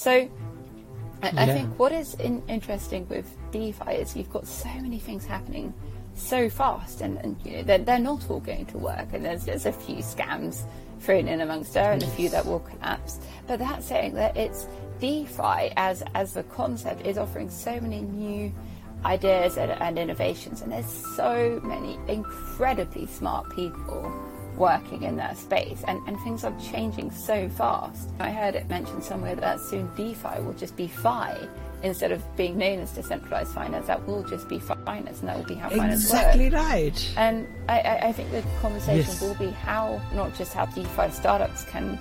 So I, yeah. I think what is in, interesting with DeFi is you've got so many things happening so fast, and, and you know they're, they're not all going to work, and there's there's a few scams thrown in amongst there, and a few that will collapse. But that's saying that it's DeFi as as the concept is offering so many new ideas and, and innovations, and there's so many incredibly smart people working in that space and, and things are changing so fast. I heard it mentioned somewhere that soon DeFi will just be Fi instead of being known as decentralized finance, that will just be finance, and that will be how finance exactly works. Exactly right. And I, I, I, think the conversation yes. will be how not just how DeFi startups can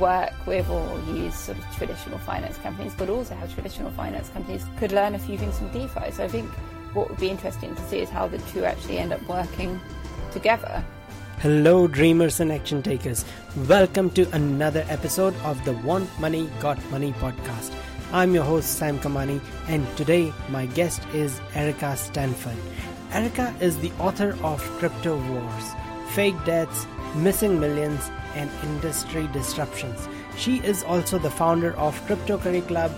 work with or use sort of traditional finance companies, but also how traditional finance companies could learn a few things from DeFi. So I think what would be interesting to see is how the two actually end up working together. Hello, dreamers and action takers. Welcome to another episode of the Want Money Got Money podcast. I'm your host Sam Kamani, and today my guest is Erica Stanford. Erica is the author of Crypto Wars, Fake Deaths, Missing Millions, and Industry Disruptions. She is also the founder of Crypto Curry Club,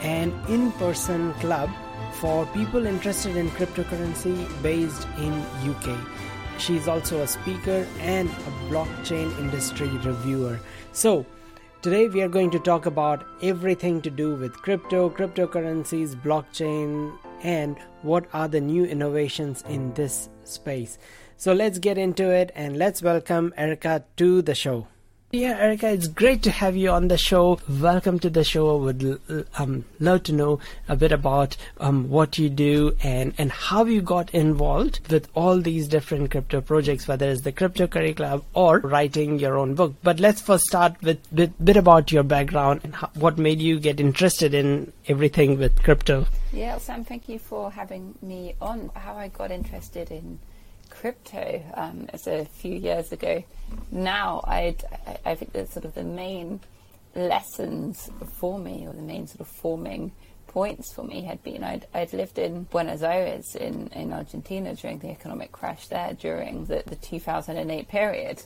an in person club for people interested in cryptocurrency based in UK. She's also a speaker and a blockchain industry reviewer. So, Today we are going to talk about everything to do with crypto, cryptocurrencies, blockchain, and what are the new innovations in this space. So let's get into it and let's welcome Erica to the show. Yeah, Erica, it's great to have you on the show. Welcome to the show. I would um, love to know a bit about um, what you do and, and how you got involved with all these different crypto projects, whether it's the Crypto Curry Club or writing your own book. But let's first start with a bit, about your background and how, what made you get interested in everything with crypto. Yeah, Sam, thank you for having me on. How I got interested in crypto um, as a few years ago. Now, I'd, I think that sort of the main lessons for me, or the main sort of forming points for me, had been I'd, I'd lived in Buenos Aires in, in Argentina during the economic crash there during the, the 2008 period,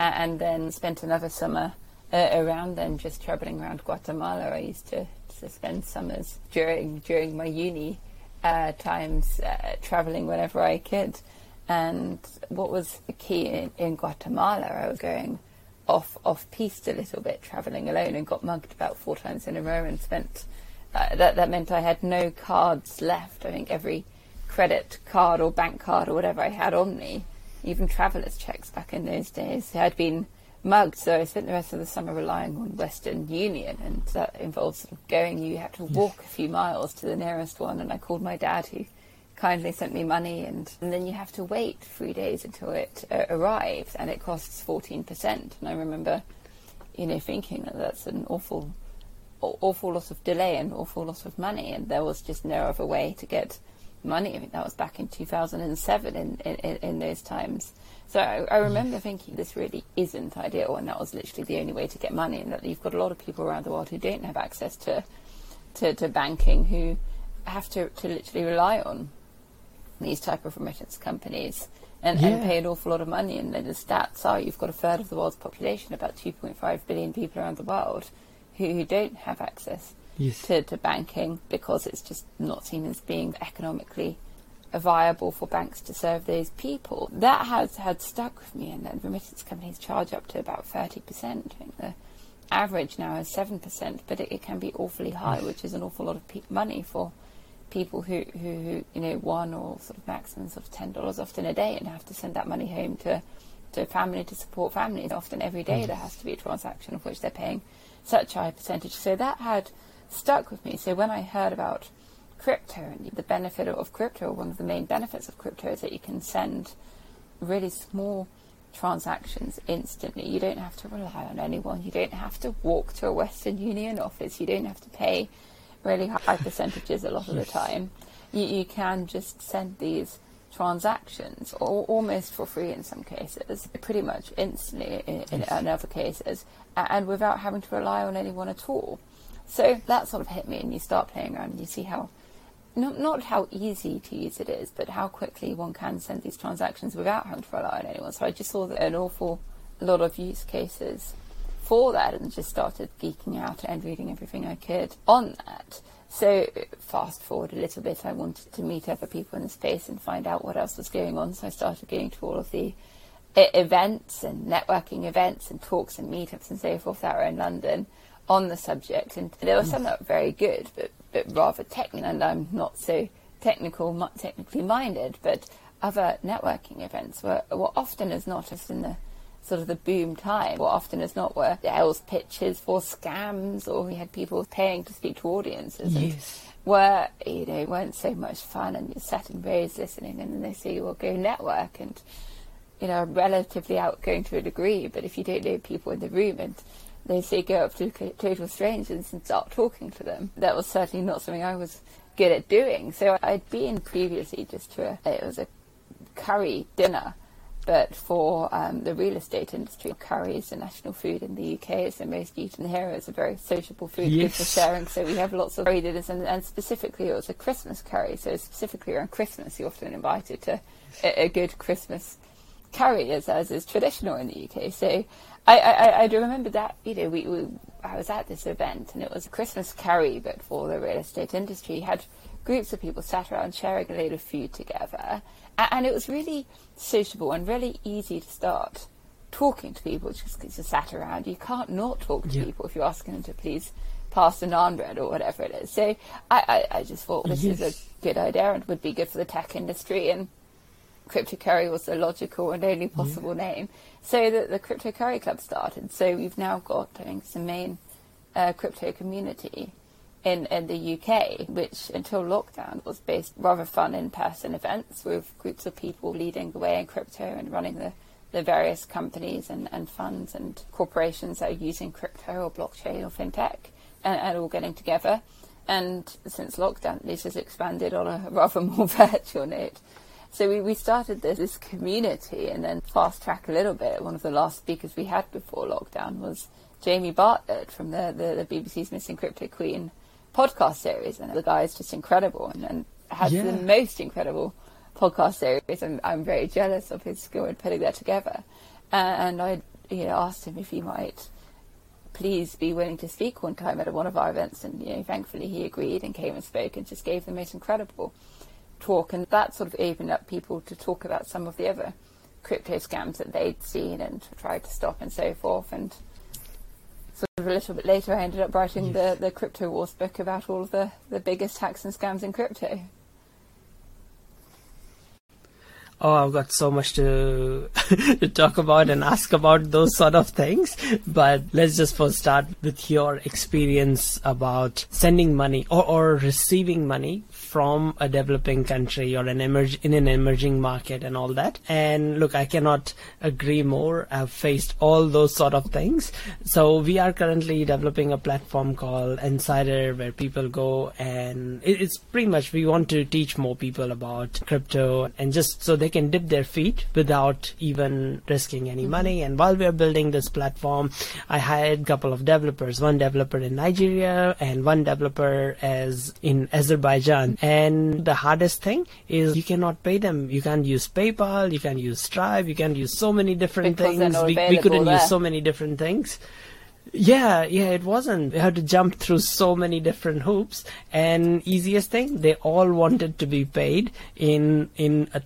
and then spent another summer uh, around then just traveling around Guatemala. I used to, to spend summers during during my uni uh, times uh, traveling whenever I could. And what was the key in, in Guatemala, I was going off off piste a little bit, traveling alone, and got mugged about four times in a row, and spent uh, that that meant I had no cards left. I think every credit card or bank card or whatever I had on me, even traveller's checks back in those days, had been mugged. So I spent the rest of the summer relying on Western Union, and that involved sort of going. You had to walk a few miles to the nearest one, and I called my dad, who kindly sent me money, and, and then you have to wait three days until it uh, arrives, and it costs 14%. And I remember, you know, thinking that that's an awful, awful lot of delay and awful lot of money, and there was just no other way to get money. I think that was back in 2007 in, in, in those times. So I, I, remember thinking this really isn't ideal, and that was literally the only way to get money, and that you've got a lot of people around the world who don't have access to, to, to banking, who have to, to literally rely on these type of remittance companies and, yeah. and pay an awful lot of money. And then the stats are you've got a third of the world's population, about 2.5 billion people around the world, who, who don't have access yes. to, to banking because it's just not seen as being economically viable for banks to serve those people. That has had stuck with me, and then remittance companies charge up to about 30%. I think the average now is 7%, but it, it can be awfully high, which is an awful lot of pe- money for people who, who, who, you know, one or sort of maximums of ten dollars often a day and have to send that money home to to family to support families. Often every day mm. there has to be a transaction of which they're paying such a high percentage. So that had stuck with me. So when I heard about crypto and the benefit of crypto, one of the main benefits of crypto is that you can send really small transactions instantly. You don't have to rely on anyone. You don't have to walk to a Western Union office. You don't have to pay really high percentages a lot of the time, you, you can just send these transactions, or almost for free in some cases, pretty much instantly in, in, in, other cases, and without having to rely on anyone at all. So that sort of hit me, and you start playing around, and you see how not not how easy to use it is, but how quickly one can send these transactions without having to rely on anyone. So I just saw that an awful lot of use cases for that and just started geeking out and reading everything I could on that. So fast forward a little bit, I wanted to meet other people in the space and find out what else was going on. So I started going to all of the events and networking events and talks and meetups and so forth that were in London on the subject. And there were some mm. that were very good, but, but rather technical. And I'm not so technical, technically minded, but other networking events were, were often as not as in the sort of the boom time, or often as not were sales pitches for scams, or we had people paying to speak to audiences. Yes. were, you know, weren't so much fun and you're sat in rows listening and then they say, well, go network and, you know, relatively outgoing to a degree, but if you don't know people in the room and they say go up to total strangers and start talking to them, that was certainly not something I was good at doing. So I'd been previously just to a, it was a curry dinner but for um, the real estate industry, curry is a national food in the UK. It's the most eaten here. It's a very sociable food, yes. good for sharing. So we have lots of curry dinners, and, and, specifically it was a Christmas curry. So specifically around Christmas, you're often invited to a, a good Christmas curry, as, as is traditional in the UK. So I, I, I do remember that, you know, we, we, I was at this event, and it was a Christmas curry, but for the real estate industry. Had groups of people sat around sharing a load of food together and it was really suitable and really easy to start talking to people just because you're sat around. You can't not talk to yeah. people if you're asking them to please pass the naan bread or whatever it is. So I, I, I just thought this yes. is a good idea and would be good for the tech industry. And Crypto Curry was the logical and only possible yeah. name. So the, the Crypto Curry Club started. So we've now got, I think, the main uh, crypto community in, in the UK, which until lockdown was based rather fun in person events with groups of people leading the way in crypto and running the, the various companies and, and funds and corporations that are using crypto or blockchain or fintech and, and all getting together. And since lockdown, this has expanded on a rather more virtual note. So we, we started this, this community and then fast track a little bit. One of the last speakers we had before lockdown was Jamie Bartlett from the, the, the BBC's Missing Crypto Queen podcast series, and the guy is just incredible and, and has yeah. the most incredible podcast series. And I'm very jealous of his skill in putting that together. And I, you know, asked him if he might please be willing to speak one time at one of our events, and you know, thankfully he agreed and came and spoke and just gave the most incredible talk, and that sort of opened up people to talk about some of the other crypto scams that they'd seen and tried to stop and so forth, and a little bit later, I ended up writing yes. the, the Crypto Wars book about all of the, the biggest hacks and scams in crypto. Oh, I've got so much to to talk about and ask about those sort of things. But let's just first start with your experience about sending money or, or receiving money from a developing country or an emerge in an emerging market and all that. And look, I cannot agree more. I've faced all those sort of things. So we are currently developing a platform called Insider where people go and it's pretty much we want to teach more people about crypto and just so they can dip their feet without even risking any mm-hmm. money. And while we are building this platform, I hired a couple of developers, one developer in Nigeria and one developer as in Azerbaijan and the hardest thing is you cannot pay them. You can't use PayPal, you can't use Stripe, you can't use so many different because things. We, we, couldn't there. use so many different things. Yeah, yeah, it wasn't. We had to jump through so many different hoops. And easiest thing, they all wanted to be paid in in a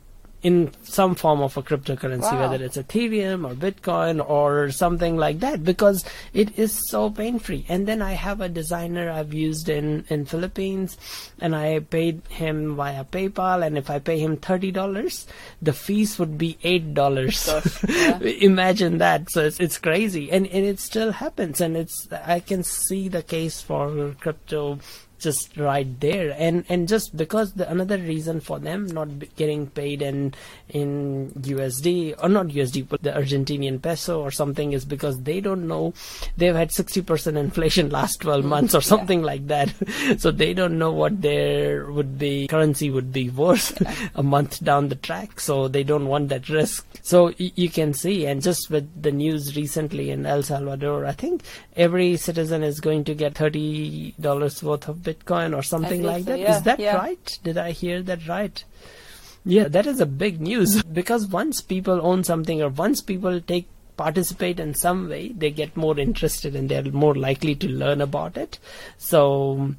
in some form of a cryptocurrency, wow. whether it's Ethereum or Bitcoin or something like that, because it is so pain free. And then I have a designer I've used in in Philippines, and I paid him via PayPal. And if I pay him thirty dollars, the fees would be eight dollars. Yeah. Imagine that. So it's it's crazy, and and it still happens. And it's I can see the case for crypto just right there. And and just because the another reason for them not getting paid in in USD or not USD but the Argentinian peso or something is because they don't know. They've had 60% inflation last 12 mm, months or something yeah. like that. So they don't know what their would be currency would be worth a month down the track. So they don't want that risk. So y- you can see and just with the news recently in El Salvador I think every citizen is going to get $30 worth of Bitcoin or something like so, that. Yeah, Is that yeah. right? Did I hear that right? Yeah, that is a big news because once people own something or once people take participate in some way, they get more interested and they're more likely to learn about it. So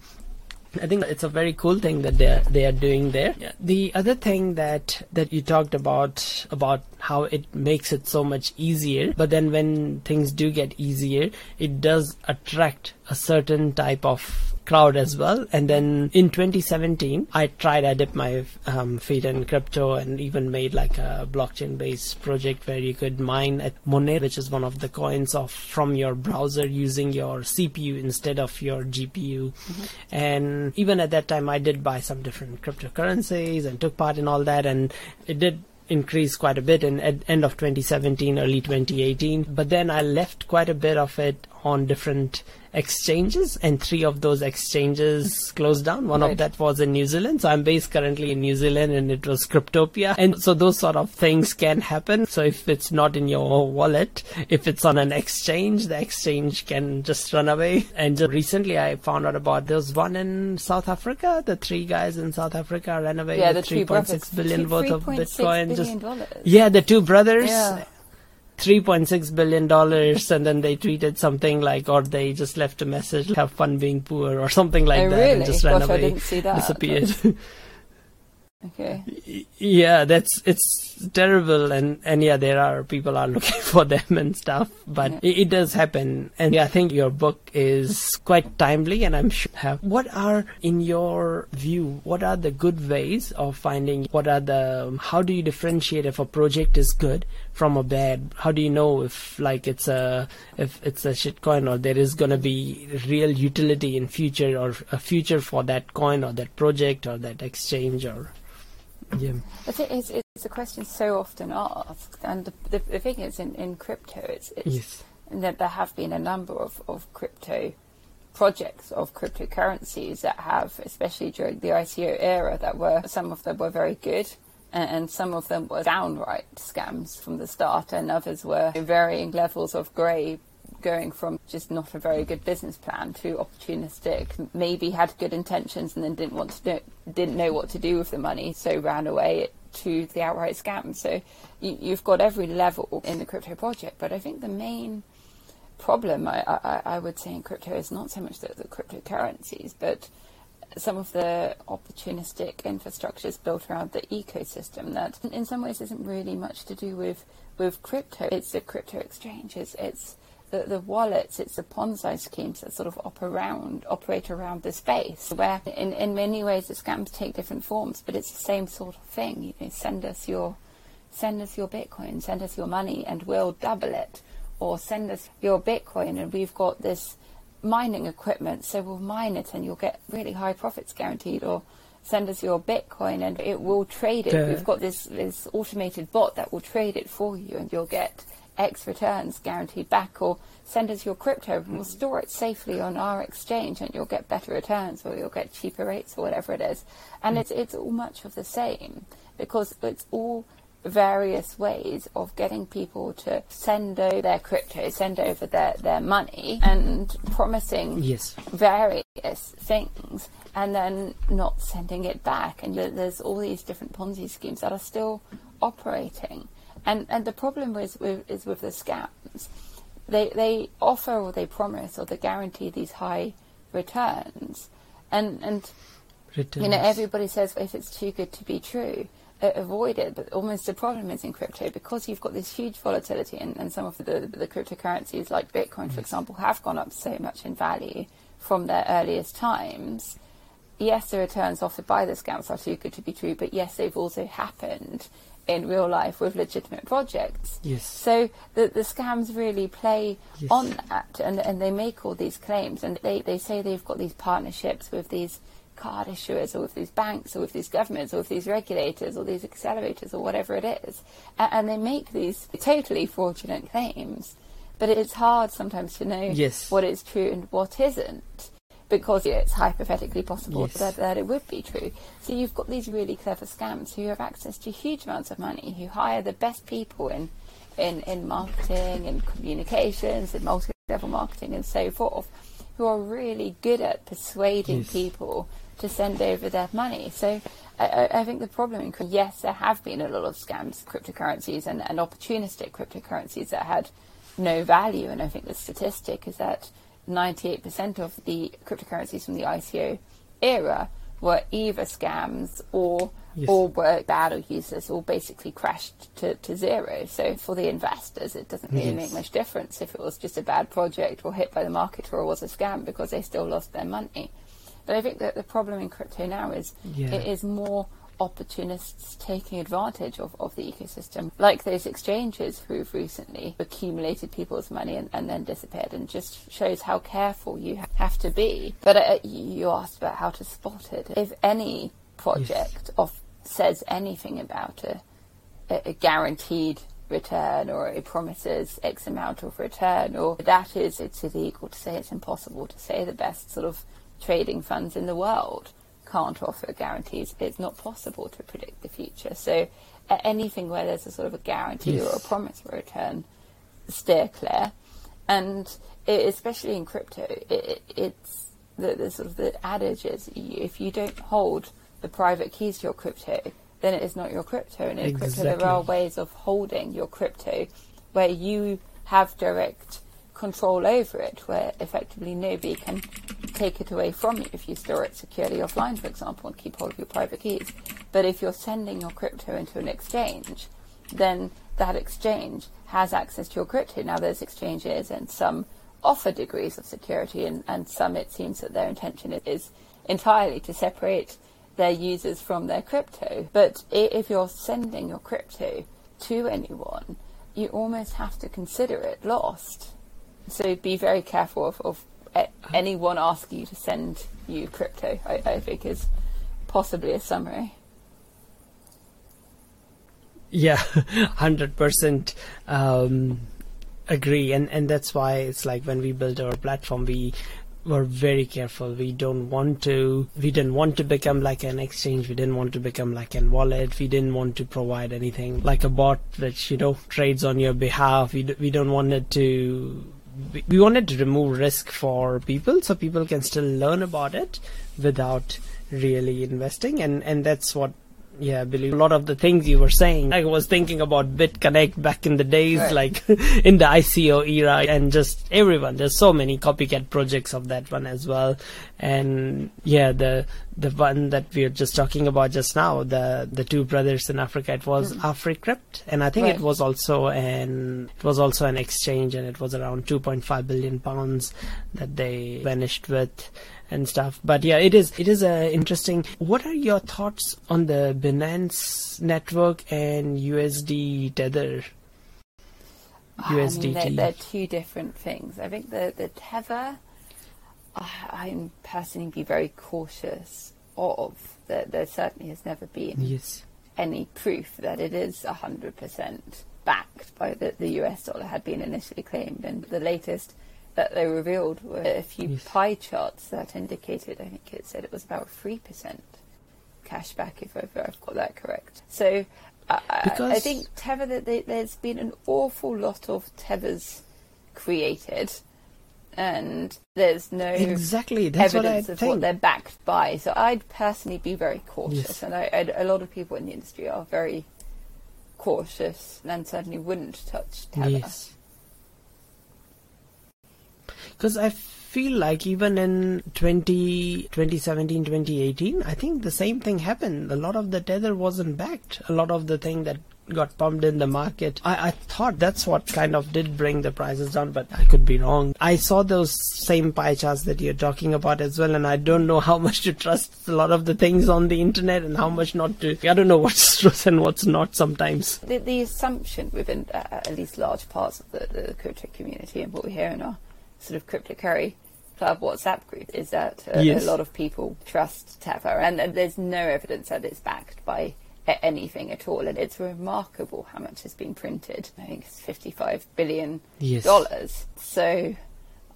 I think it's a very cool thing that they they are doing there. Yeah. The other thing that that you talked about about how it makes it so much easier, but then when things do get easier, it does attract a certain type of crowd as well. And then in 2017, I tried, I dipped my um, feet in crypto and even made like a blockchain based project where you could mine at Monero, which is one of the coins of from your browser using your CPU instead of your GPU. Mm-hmm. And even at that time, I did buy some different cryptocurrencies and took part in all that. And it did increase quite a bit in at end of 2017 early 2018 but then i left quite a bit of it on different exchanges, and three of those exchanges closed down. One right. of that was in New Zealand. So I'm based currently in New Zealand, and it was Cryptopia. And so those sort of things can happen. So if it's not in your wallet, if it's on an exchange, the exchange can just run away. And just recently, I found out about there's one in South Africa. The three guys in South Africa ran away yeah, with three point six billion worth of Bitcoin. Just, yeah, the two brothers. Yeah 3.6 billion dollars and then they tweeted something like or they just left a message have fun being poor or something like oh, that really? and just ran Gosh, away that, disappeared. Okay. Yeah that's it's terrible and and yeah there are people are looking for them and stuff but yeah. it, it, does happen. And yeah, i think your book is quite timely and i'm sure have. What are in your view what are the good ways of finding what are the how do you differentiate if a project is good from a bad? How do you know if like it's a if it's a shit coin or there is going to be real utility in future or a future for that coin or that project or that exchange or yeah I think it's, it's a question so often asked and the, the, the thing is in, in crypto it's, it's yes. that there have been a number of, of crypto projects of cryptocurrencies that have especially during the ICO era that were some of them were very good and some of them were downright scams from the start, and others were varying levels of grey, going from just not a very good business plan to opportunistic. Maybe had good intentions and then didn't want to do, didn't know what to do with the money, so ran away to the outright scam. So you, have got every level in the crypto project, but I think the main problem I, I, I would say in crypto is not so much the, the cryptocurrencies, but some of the opportunistic infrastructures built around the ecosystem that in some ways isn't really much to do with, with crypto. It's the crypto exchanges, it's the, the wallets, it's the Ponzi schemes that sort of op around, operate around the space, where in, in many ways the scams take different forms, but it's the same sort of thing. You know, send us your send us your Bitcoin, send us your money, and we'll double it. Or send us your Bitcoin, and we've got this mining equipment, so we'll mine it and you'll get really high profits guaranteed, or send us your Bitcoin and it will trade it. We've got this, this automated bot that will trade it for you and you'll get X returns guaranteed back, or send us your crypto and we'll store it safely on our exchange and you'll get better returns or you'll get cheaper rates or whatever it is. And mm. it's, it's all much of the same because it's all various ways of getting people to send over their crypto, send over their, their money, and promising yes. various things, and then not sending it back. And there's all these different Ponzi schemes that are still operating. And and the problem is with, is with the scams. They they offer or they promise or they guarantee these high returns, and and returns. you know everybody says if it's too good to be true uh, avoid it. But almost the problem is in crypto because you've got this huge volatility, and, and some of the, the cryptocurrencies like Bitcoin, for example, have gone up so much in value from their earliest times. Yes, the returns offered by the scams are too good to be true, but yes, they've also happened in real life with legitimate projects. Yes. So the the scams really play yes. on that, and and they make all these claims, and they they say they've got these partnerships with these card issuers or with these banks or with these governments or with these regulators or these accelerators or whatever it is. And, and they make these totally fraudulent claims. But it's hard sometimes to know yes. what is true and what isn't because it's hypothetically possible yes. that, that, it would be true. So you've got these really clever scams who have access to huge amounts of money, who hire the best people in, in, in marketing and communications and multi-level marketing and so forth, who are really good at persuading yes. people to send over their money. So I, I think the problem in yes, there have been a lot of scams, cryptocurrencies, and, and opportunistic cryptocurrencies that had no value. And I think the statistic is that 98% of the cryptocurrencies from the ICO era were either scams or yes. or were bad or useless or basically crashed to, to zero. So for the investors, it doesn't really yes. make much difference if it was just a bad project or hit by the market or was a scam because they still lost their money. But I think that the problem in crypto now is yeah. it is more opportunists taking advantage of, of the ecosystem, like those exchanges who've recently accumulated people's money and, and then disappeared, and just shows how careful you have to be. But uh, you asked about how to spot it. If any project yes. of says anything about a, a, a guaranteed return or it promises X amount of return or that is it's illegal to say it's impossible to say the best sort of trading funds in the world can't offer guarantees. It's not possible to predict the future. So anything where there's a sort of a guarantee yes. or a promise for a return, steer clear. And it, especially in crypto, it, it's the, the, sort of the adage is if you don't hold the private keys to your crypto, then it is not your crypto. And in exactly. crypto, there are ways of holding your crypto where you have direct control over it, where effectively nobody can take it away from you if you store it securely offline, for example, and keep hold of your private keys. But if you're sending your crypto into an exchange, then that exchange has access to your crypto. Now, there's exchanges and some offer degrees of security, and, and some it seems that their intention is entirely to separate their users from their crypto. But if you're sending your crypto to anyone, you almost have to consider it lost. So be very careful of, of anyone asking you to send you crypto, I, I think is possibly a summary. Yeah, hundred um, percent agree, and and that's why it's like when we built our platform, we were very careful. We don't want to. We didn't want to become like an exchange. We didn't want to become like an wallet. We didn't want to provide anything like a bot which you know trades on your behalf. We d- we don't want it to. We, wanted to remove risk for people so people can still learn about it without really investing and and that's what yeah, I believe a lot of the things you were saying. I was thinking about BitConnect back in the days, right. like in the ICO era, and just everyone. There's so many copycat projects of that one as well. And yeah, the the one that we were just talking about just now, the the two brothers in Africa, it was mm. AfriCrypt, and I think right. it was also an it was also an exchange, and it was around 2.5 billion pounds that they vanished with and stuff. But yeah, it is it is uh, interesting. What are your thoughts on the Binance network and USD Tether? USDT. I mean, they're, they're, two different things. I think the the Tether, I'm personally be very cautious of. That there certainly has never been yes. any proof that it is hundred percent backed by the, the US dollar had been initially claimed, and the latest that they revealed were a few yes. pie charts that indicated, I think it said it was about 3% cashback, if I've, I've got that correct. So uh, I think Tether, they, there's been an awful lot of Tethers created. And there's no exactly That's evidence what of think. what they're backed by. So I'd personally be very cautious, yes. and I, I, a lot of people in the industry are very cautious and certainly wouldn't touch Tether. Yes because I feel like even in 20, 2017, 2018, I think the same thing happened. A lot of the tether wasn't backed. A lot of the thing that got pumped in the market. I, I thought that's what kind of did bring the prices down, but I could be wrong. I saw those same pie charts that you're talking about as well, and I don't know how much to trust a lot of the things on the internet and how much not to. I don't know what's truth and what's not sometimes. The, the assumption within uh, at least large parts of the, the crypto community and what we hear in our sort of crypto curry club WhatsApp group is that uh, yes. a lot of people trust Tether, and, and, there's no evidence that it's backed by anything at all. And it's remarkable how much has been printed. I think it's 55 billion dollars. So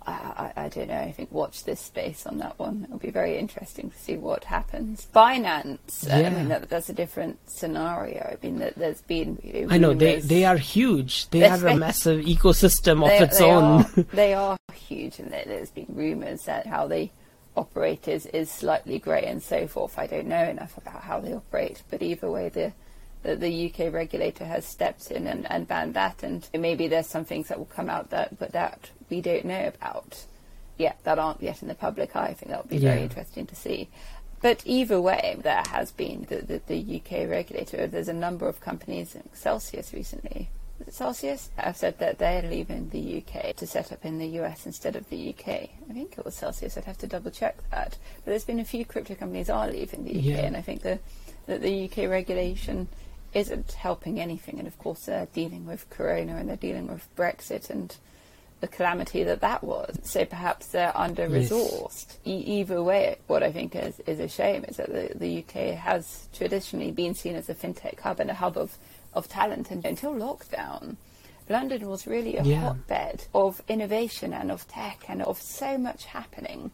I, I, don't know. I think watch this space on that one. It'll be very interesting to see what happens. Binance, yeah. I mean, that, that's a different scenario. I mean, that there's been. You know, I know they they are huge. They have a massive ecosystem of they, its they own. Are, they are huge, and there's been rumours that how they operate is, slightly grey and so forth. I don't know enough about how they operate, but either way, the the, the UK regulator has stepped in and, and banned that, and maybe there's some things that will come out that but that we don't know about yet that aren't yet in the public eye. I think that would be Yeah. very interesting to see. But either way, there has been the, the, the UK regulator. There's a number of companies, Celsius recently, Celsius, have said that they're leaving the UK to set up in the US instead of the UK. I think it was Celsius. I'd have to double check that. But there's been a few crypto companies are leaving the UK, Yeah. and I think the that the UK regulation isn't helping anything. And of course, they're dealing with Corona and they're dealing with Brexit and the calamity that that was. So perhaps they're under resourced. E- either way, what I think is, is a shame is that the, the UK has traditionally been seen as a fintech hub and a hub of, of talent. And until lockdown, London was really a Yeah. hotbed of innovation and of tech and of so much happening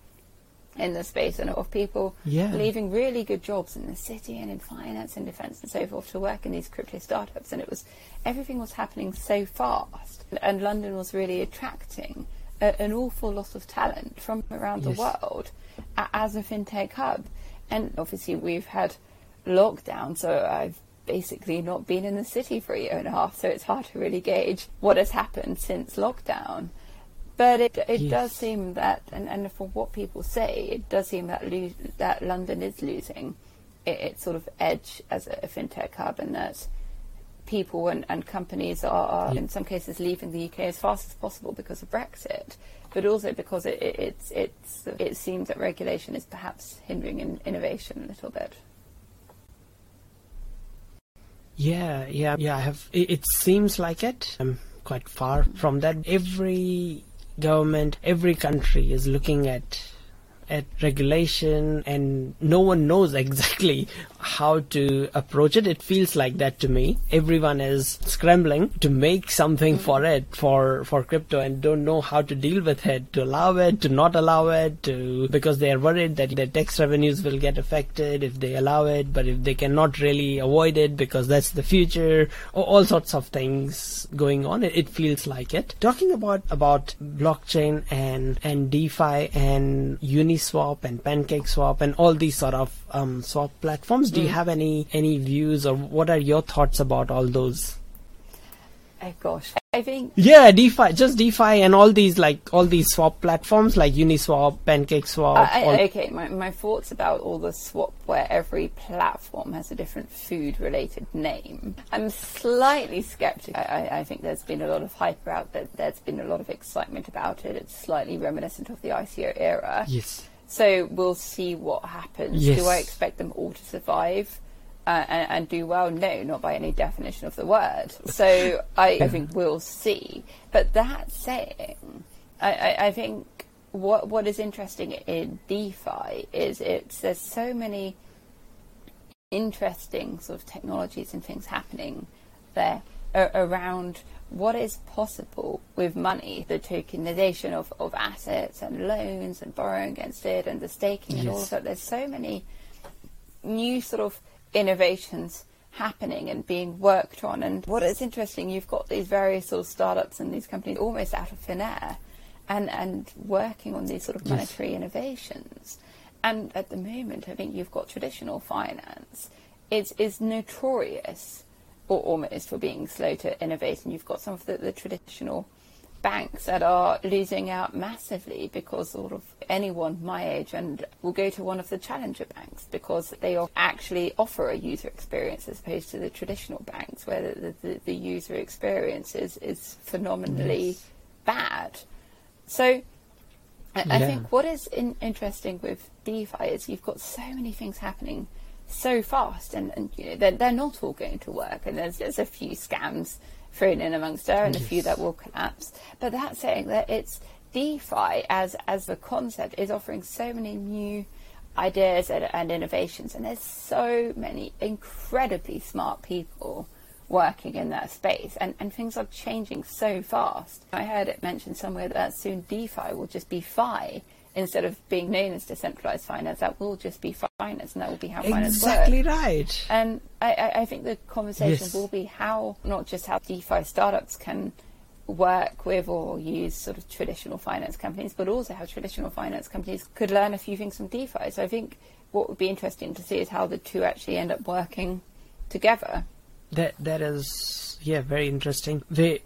in the space and of people Yeah. leaving really good jobs in the city and in finance and defense and so forth to work in these crypto startups and it was everything was happening so fast and London was really attracting a, an awful lot of talent from around Yes. the world a, as a fintech hub and obviously we've had lockdown so I've basically not been in the city for a year and a half so it's hard to really gauge what has happened since lockdown but it it Yes. does seem that, and, and from what people say, it does seem that lo- that London is losing it, its sort of edge as a, fintech hub, and that people and, and companies are, are Yeah. in some cases leaving the UK as fast as possible because of Brexit, but also because it, it it's it's it seems that regulation is perhaps hindering in innovation a little bit. Yeah, yeah, yeah. I have. It, it seems like it. I'm quite far from that. Every government, every country is looking at at regulation, and no one knows exactly how to approach it. It feels like that to me. Everyone is scrambling to make something for it for for crypto, and don't know how to deal with it, to allow it, to not allow it, to because they are worried that their tax revenues will get affected if they allow it, but if they cannot really avoid it because that's the future, or all sorts of things going on. It, it feels like it. Talking about about blockchain and and DeFi and Uniswap and PancakeSwap and all these sort of um, swap platforms. Do you hmm. have any any views or what are your thoughts about all those? Oh gosh, I think Yeah, DeFi, just DeFi and all these like all these swap platforms like Uniswap, PancakeSwap. Uh, I, all- okay, my, my thoughts about all the swap where every platform has a different food related name. I'm slightly skeptical. I, I, I think there's been a lot of hype out there. There's been a lot of excitement about it. It's slightly reminiscent of the ICO era. yes. So we'll see what happens. Yes. Do I expect them all to survive uh, and, and do well? No, not by any definition of the word. So I, I think we'll see. But that saying, I, I, I think what what is interesting in DeFi is it's there's so many interesting sort of technologies and things happening there around what is possible with money, the tokenization of, of assets and loans and borrowing against it and the staking and all of that. There's so many new sort of innovations happening and being worked on. And what is interesting, you've got these various sort of startups and these companies almost out of thin air and, and working on these sort of Yes. monetary innovations. And at the moment, I think you've got traditional finance It's, is notorious or almost for being slow to innovate. And you've got some of the, the traditional banks that are losing out massively because sort of anyone my age and will go to one of the challenger banks because they actually offer a user experience as opposed to the traditional banks where the, the, the user experience is, is phenomenally Yes. bad. So I, I think what is in, interesting with DeFi is you've got so many things happening so fast, and, and you know they're, they're not all going to work, and there's there's a few scams thrown in amongst there, and a few that will collapse. But that's saying that it's DeFi as as a concept is offering so many new ideas and, and innovations, and there's so many incredibly smart people working in that space and, and things are changing so fast. I heard it mentioned somewhere that soon DeFi will just be Fi instead of being known as decentralized finance. That will just be finance and that will be how finance Exactly works. right. And I, I, I think the conversation Yes. will be how, not just how DeFi startups can work with or use sort of traditional finance companies, but also how traditional finance companies could learn a few things from DeFi. So I think what would be interesting to see is how the two actually end up working together. That that is yeah very interesting. They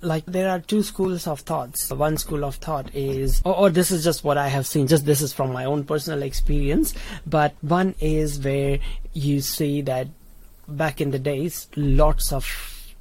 like there are two schools of thoughts. One school of thought is, or, or, this is just what I have seen. Just this is from my own personal experience. But one is where you see that back in the days, lots of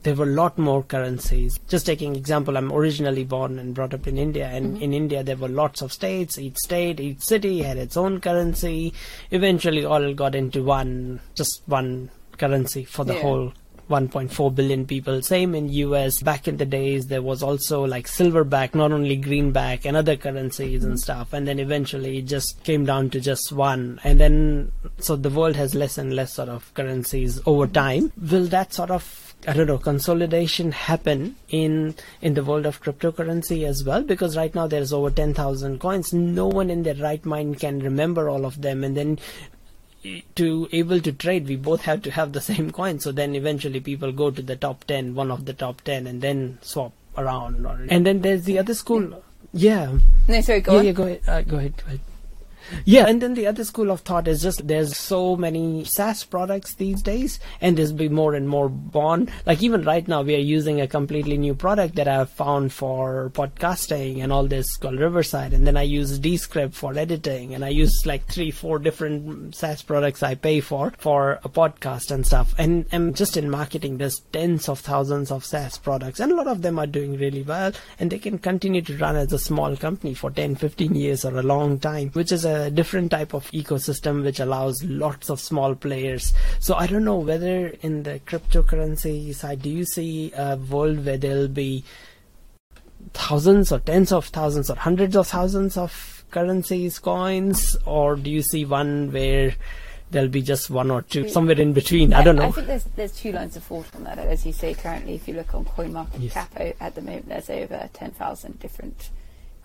there were a lot more currencies. Just taking example, I'm originally born and brought up in India, and mm-hmm. in India there were lots of states. Each state, each city had its own currency. Eventually, all got into one, just one currency for the yeah. whole 1.4 billion people. Same in US. Back in the days, there was also like silverback, not only greenback and other currencies and stuff. And then eventually it just came down to just one. And then, so the world has less and less sort of currencies over time. Will that sort of I don't know consolidation happen in in the world of cryptocurrency as well because right now there's over 10,000 coins no one in their right mind can remember all of them and then to able to trade we both have to have the same coin. So then eventually people go to the top 10 one of the top 10 and then swap around and then there's the other school. Yeah. No sorry go yeah, on. yeah go ahead. Uh, go ahead go ahead yeah, and then the other school of thought is just there's so many SaaS products these days, and there's be more and more born. Like even right now, we are using a completely new product that I've found for podcasting and all this called Riverside, and then I use Descript for editing, and I use like three, four different SaaS products I pay for for a podcast and stuff. And and just in marketing, there's tens of thousands of SaaS products, and a lot of them are doing really well, and they can continue to run as a small company for 10, 15 years or a long time, which is a a different type of ecosystem which allows lots of small players. So I don't know whether in the cryptocurrency side, do you see a world where there'll be thousands or tens of thousands or hundreds of thousands of currencies, coins, or do you see one where there'll be just one or two, somewhere in between. I, I don't know. I think there's there's two lines of thought on that. As you say, currently, if you look on CoinMarketCap yes. at the moment, there's over ten thousand different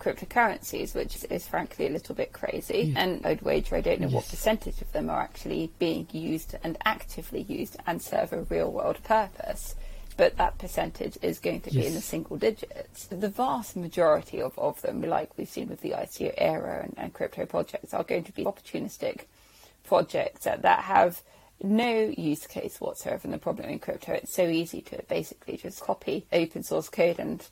cryptocurrencies, which is frankly a little bit crazy. Yeah. And I'd wager I don't know yes. what percentage of them are actually being used and actively used and serve a real world purpose. But that percentage is going to yes. be in the single digits. The vast majority of, of them, like we've seen with the ICO era and, and crypto projects, are going to be opportunistic projects that, that have no use case whatsoever. And the problem in crypto, it's so easy to basically just copy open source code and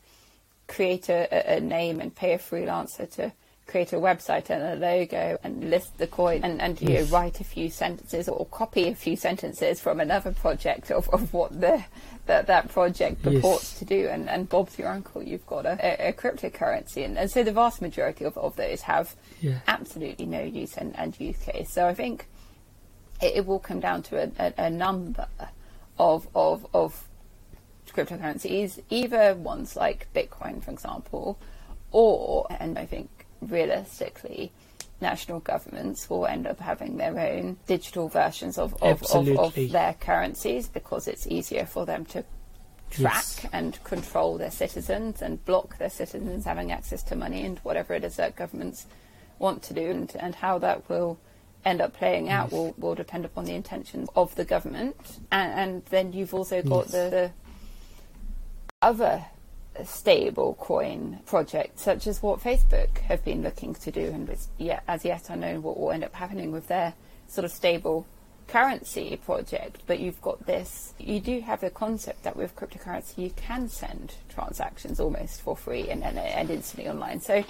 create a, a name and pay a freelancer to create a website and a logo and list the coin and, and you know, write a few sentences or copy a few sentences from another project of, of what the that that project purports yes. to do and, and Bob's your uncle you've got a, a, a cryptocurrency and, and so the vast majority of, of those have yeah. absolutely no use and, and use case so I think it, it will come down to a, a, a number of of of cryptocurrencies, either ones like Bitcoin, for example, or, and I think realistically, national governments will end up having their own digital versions of, of, of, of their currencies because it's easier for them to track yes. and control their citizens and block their citizens having access to money and whatever it is that governments want to do and, and how that will end up playing out yes. will, will depend upon the intentions of the government and, and then you've also got yes. the, the other stable coin projects, such as what Facebook have been looking to do, and it's yet, as yet unknown what will end up happening with their sort of stable currency project. But you've got this, you do have the concept that with cryptocurrency you can send transactions almost for free and, and, and instantly online. So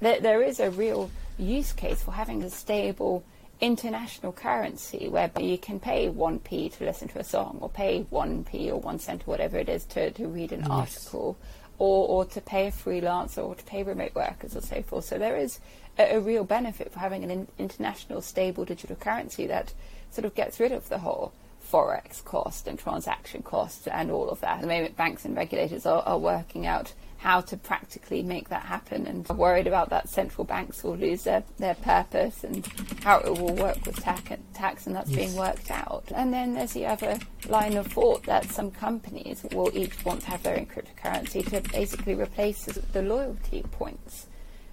there, there is a real use case for having a stable international currency whereby you can pay 1p to listen to a song or pay 1p or 1 cent or whatever it is to, to read an yes. article or, or to pay a freelancer or to pay remote workers or so forth. So there is a, a real benefit for having an in, international stable digital currency that sort of gets rid of the whole forex cost and transaction costs and all of that. At the moment, banks and regulators are, are working out how to practically make that happen and worried about that central banks will lose their, their purpose and how it will work with tax and that's yes. being worked out. And then there's the other line of thought that some companies will each want to have their own cryptocurrency to basically replace the loyalty points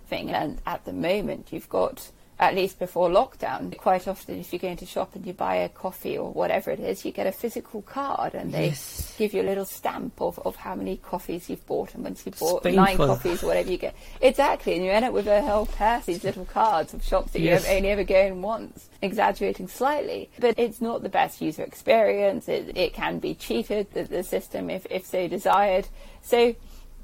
thing. And at the moment, you've got at least before lockdown. Quite often, if you go into shop and you buy a coffee or whatever it is, you get a physical card and they Yes. give you a little stamp of, of how many coffees you've bought. And once you've bought nine coffees or whatever, you get exactly, and you end up with a whole purse, these little cards of shops that Yes. you only ever go in once. Exaggerating slightly, but it's not the best user experience. It, it can be cheated, the, the system, if, if so desired. So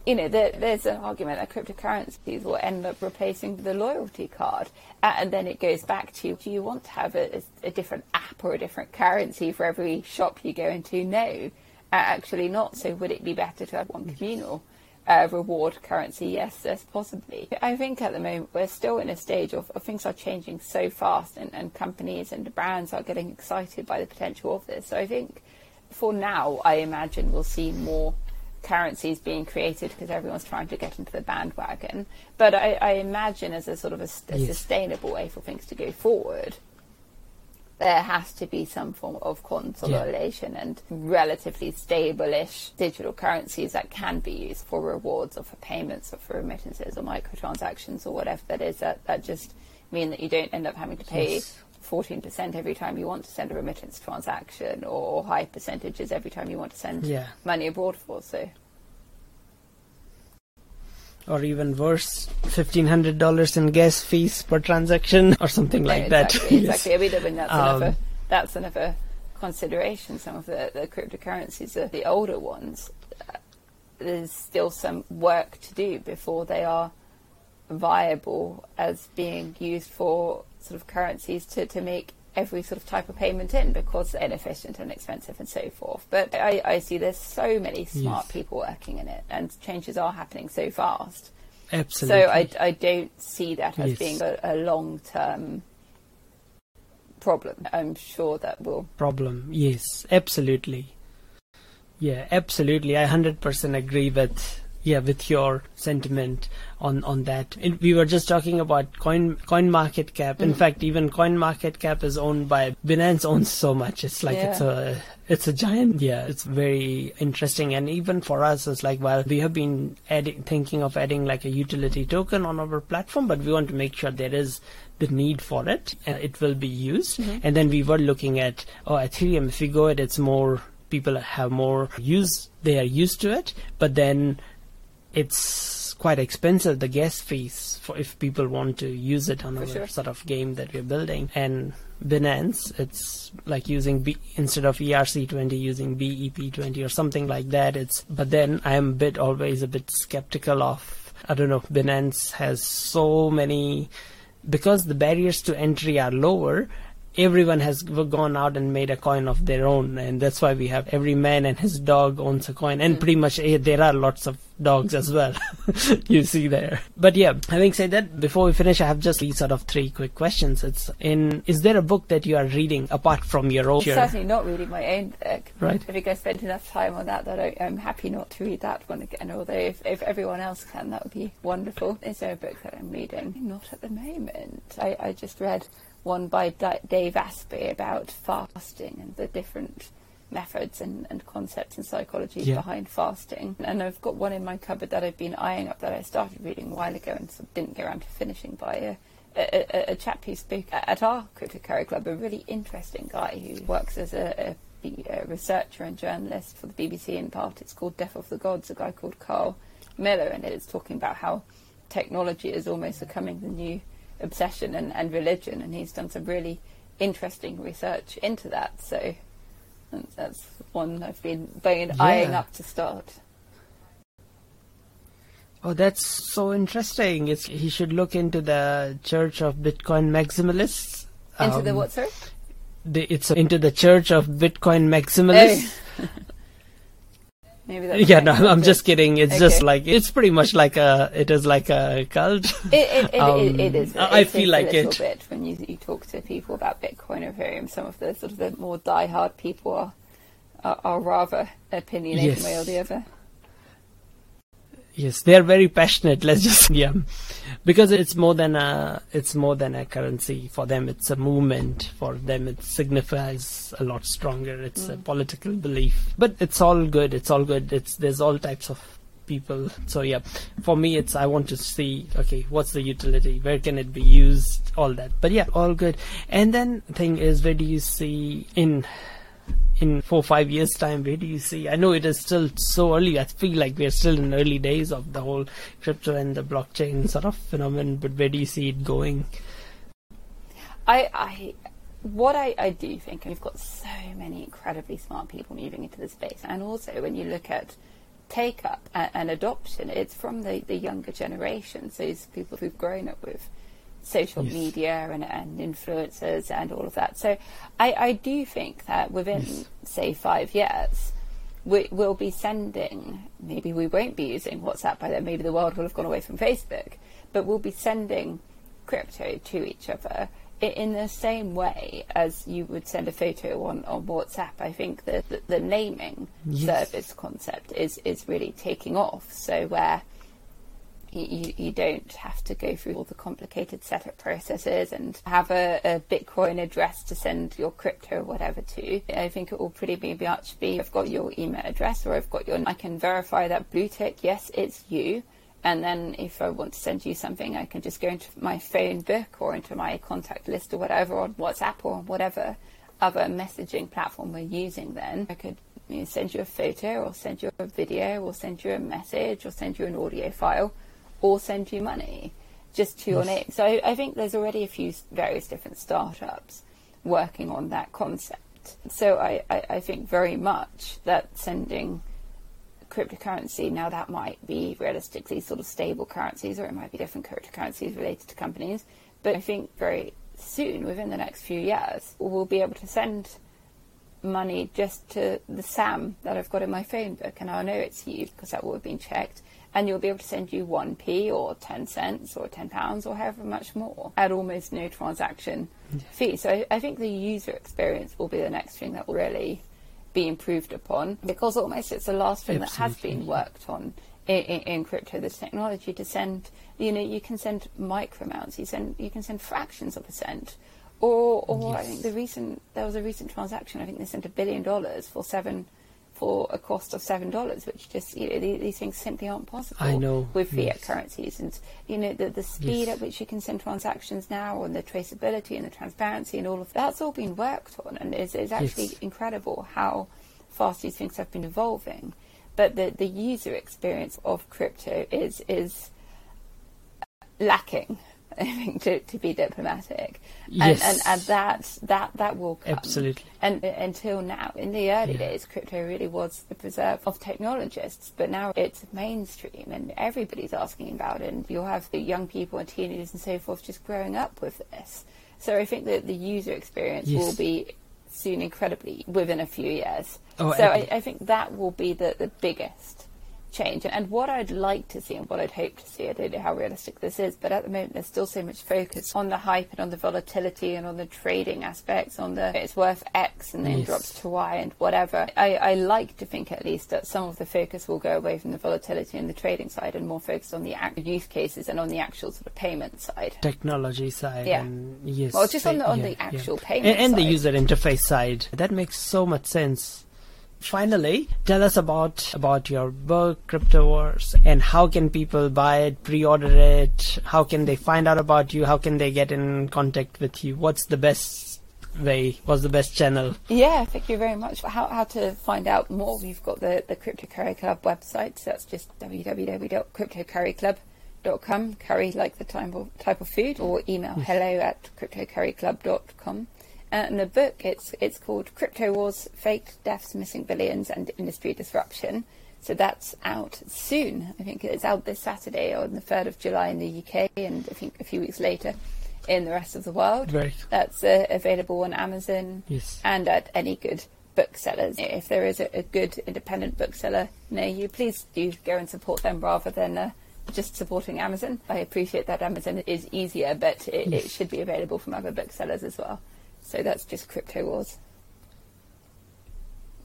you know, there, there's an argument that cryptocurrencies will end up replacing the loyalty card. Uh, and then it goes back to do you want to have a, a different app or a different currency for every shop you go into? No, uh, actually not. So would it be better to have one communal? Uh, reward currency, yes, yes, possibly. I think at the moment we're still in a stage of, of things are changing so fast, and, and companies and brands are getting excited by the potential of this. So I think for now, I imagine we'll see more currencies being created because everyone's trying to get into the bandwagon. But I, I imagine as a sort of a Yes. sustainable way for things to go forward, there has to be some form of consolidation and relatively stable-ish digital currencies that can be used for rewards or for payments or for remittances or microtransactions or whatever that is that, that just mean that you don't end up having to pay Yes. 14% every time you want to send a remittance transaction or high percentages every time you want to send Yeah. money abroad for. So Or even worse, fifteen hundred dollars in gas fees per transaction, or something like Yeah, that. Exactly. Yes. I mean, I mean, that's Um, another that's another consideration. Some of the, the cryptocurrencies, the, the older ones, there's still some work to do before they are viable as being used for sort of currencies to, to make every sort of type of payment in because they're inefficient and expensive and so forth. But I, I see there's so many smart Yes. people working in it and changes are happening so fast. Absolutely. So I, I don't see that as Yes. being a, a long term problem. I'm sure that will. problem. Yes, absolutely. Yeah, absolutely. I hundred percent agree with yeah with your sentiment on on that. We were just talking about coin CoinMarketCap. In Mm. fact, even CoinMarketCap is owned by Binance owns so much. It's like it's a it's a giant. Yeah, it's very interesting. And even for us, it's like well, we have been adding thinking of adding like a utility token on our platform, but we want to make sure there is the need for it and it will be used. Mhm. And then we were looking at oh Ethereum. If we go it, it's more people have more use. They are used to it, but then it's quite expensive the gas fees for if people want to use it on For our sure. sort of game that we're building and Binance it's like using B instead of ERC20 using BEP20 or something like that it's but then I'm a bit always a bit skeptical of I don't know Binance has so many because the barriers to entry are lower everyone has gone out and made a coin of their own and that's why we have every man and his dog owns a coin and Mm. pretty much eh, there are lots of dogs as well you see there but yeah having said that before we finish i have just these sort of three quick questions it's in is there a book that you are reading apart from your own Certainly not reading my own book. right I think I spent enough time on that that I, I'm happy not to read that one again. Although if, if everyone else can, that would be wonderful. Is there a book that I'm reading? Not at the moment. I, I just read one by D- Dave Asprey about fasting and the different methods and, and concepts and psychology Yeah. behind fasting. And I've got one in my cupboard that I've been eyeing up that I started reading a while ago and sort of didn't get around to finishing by a a, a, a chap who spoke at our Cryptocurry Club, a really interesting guy who works as a, a, a researcher and journalist for the BBC in part. It's called Death of the Gods, a guy called Carl Miller, and it's talking about how technology is almost becoming the new obsession and, and religion, and he's done some really interesting research into that. So that's- one I've been been eyeing Yeah. up to start. oh that's so interesting it's he should look into the church of bitcoin maximalists Into the Um, what, sorry? the, it's into the church of bitcoin maximalists Oh. Maybe that's yeah no i'm just kidding it's Okay. just like it's pretty much like a it is like a cult It, it, it, Um, it, it is. I feel like a little it. bit when you, you talk to people about Bitcoin or Ethereum. Some of the sort of the more diehard people are are, are rather opinionated Yes. one way or the other. Yes, they are very passionate. Let's just yeah, because it's more than a it's more than a currency for them. It's a movement for them. It signifies a lot stronger. It's a Mm. political belief, but it's all good. It's all good. It's there's all types of people. So yeah, for me, it's I want to see okay, what's the utility? Where can it be used? All that. But yeah, all good. And then thing is, where do you see in in four five years time where do you see? I know it is still so early. I feel like we're still in early days of the whole crypto and the blockchain sort of phenomenon but where do you see it going? I i what I, I do think, and we've got so many incredibly smart people moving into the space, and also when you look at take up and, adoption, it's from the, the younger generations, those people who've grown up with social yes. media and, and influencers and all of that. So I, I do think that within, yes. say, five years, we, will be sending, maybe we won't be using WhatsApp by then, maybe the world will have gone away from Facebook, but we'll be sending crypto to each other in the same way as you would send a photo on, on WhatsApp, I think the, the, the naming yes. service concept is, is really taking off. So where you, you don't have to go through all the complicated setup processes and have a, a Bitcoin address to send your crypto or whatever to. I think it will pretty much be I've got your email address or I've got your, I can verify that blue tick, yes, it's you and then if I want to send you something, I can just go into my phone book or into my contact list or whatever on WhatsApp or whatever other messaging platform we're using. Then I could you know, send you a photo or send you a video or send you a message or send you an audio file or send you money just to your name. So I, I think there's already a few various different startups working on that concept. So I, I, I think very much that sending cryptocurrency. Now, that might be realistically sort of stable currencies, or it might be different cryptocurrencies related to companies. But I think very soon, within the next few years, we'll be able to send money just to the SAM that I've got in my phone book, and I'll know it's you because that will have been checked. And you'll be able to send you 1p or 10 cents or 10 pounds or however much more at almost no transaction fee. So I, I think the user experience will be the next thing that will really be improved upon because almost it's the last thing Absolutely. that has been worked on in, in, in, crypto. This technology to send, you know, you can send micro amounts, you send, you can send fractions of a cent, or, or yes. I think the recent there was a recent transaction. I think they sent a billion dollars for seven for a cost of seven dollars, which just you know these, these, things simply aren't possible. I know with fiat yes. currencies, and you know the the speed yes. at which you can send transactions now, and the traceability and the transparency and all of that's all been worked on, and it's, it's actually yes. incredible how fast these things have been evolving. But the the user experience of crypto is is lacking I think, to, to be diplomatic. Yes. And, and, and that, that, that will come. Absolutely. And uh, until now, in the early yeah. days, crypto really was the preserve of technologists, but now it's mainstream and everybody's asking about it. And you'll have the young people and teenagers and so forth just growing up with this. So I think that the user experience yes. will be soon incredibly within a few years. Oh, so I, I, think that will be the, the biggest change. And what I'd like to see and what I'd hope to see, I don't know how realistic this is, but at the moment there's still so much focus on the hype and on the volatility and on the trading aspects, on the it's worth X and then yes. drops to Y and whatever. I, I like to think at least that some of the focus will go away from the volatility and the trading side and more focused on the actual use cases and on the actual sort of payment side. Technology side. Yeah. yes. Well, just on the, on yeah, the actual yeah. payment and, and the user interface side. That makes so much sense finally tell us about about your book crypto wars and how can people buy it pre-order it? How can they find out about you? How can they get in contact with you? What's the best way? What's the best channel? Yeah thank you very much. How, how to find out more? We've got the the crypto curry club website so that's just www.cryptocurryclub.com curry like the type of, type of food or email hello at cryptocurryclub.com and the book it's it's called Crypto Wars: Fake Deaths, Missing Billions, and Industry Disruption. So that's out soon. I think it's out this Saturday on the third of July in the UK, and I think a few weeks later in the rest of the world. Right. That's uh, available on Amazon yes. and at any good booksellers. If there is a, a, good independent bookseller near you, please do go and support them rather than. Uh, just supporting Amazon. I appreciate that Amazon is easier, but it, yes. it should be available from other booksellers as well. So that's just Crypto Wars.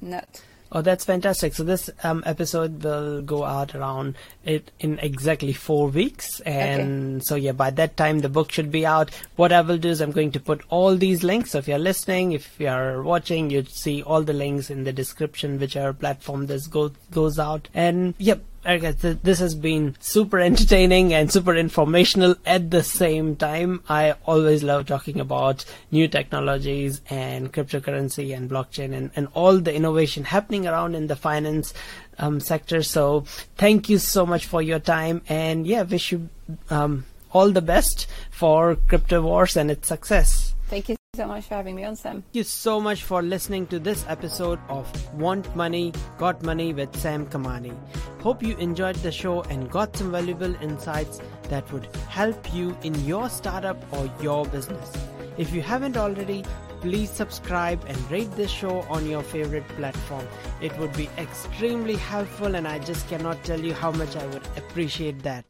Nut. Oh, that's fantastic. So this um, episode will go out around it in exactly four weeks. And okay. so, yeah, by that time, the book should be out. What I will do is I'm going to put all these links. So if you're listening, if you're watching, you'd see all the links in the description, whichever platform this go, goes out. And yep, Erica, this has been super entertaining and super informational at the same time. I always love talking about new technologies and cryptocurrency and blockchain and, and all the innovation happening around in the finance um, sector. So thank you so much for your time and yeah, wish you um, all the best for Crypto Wars and its success. Thank you so much for having me on, Sam. Thank you so much for listening to this episode of Want Money, Got Money with Sam Kamani. Hope you enjoyed the show and got some valuable insights that would help you in your startup or your business. If you haven't already, please subscribe and rate this show on your favorite platform. It would be extremely helpful, and I just cannot tell you how much I would appreciate that.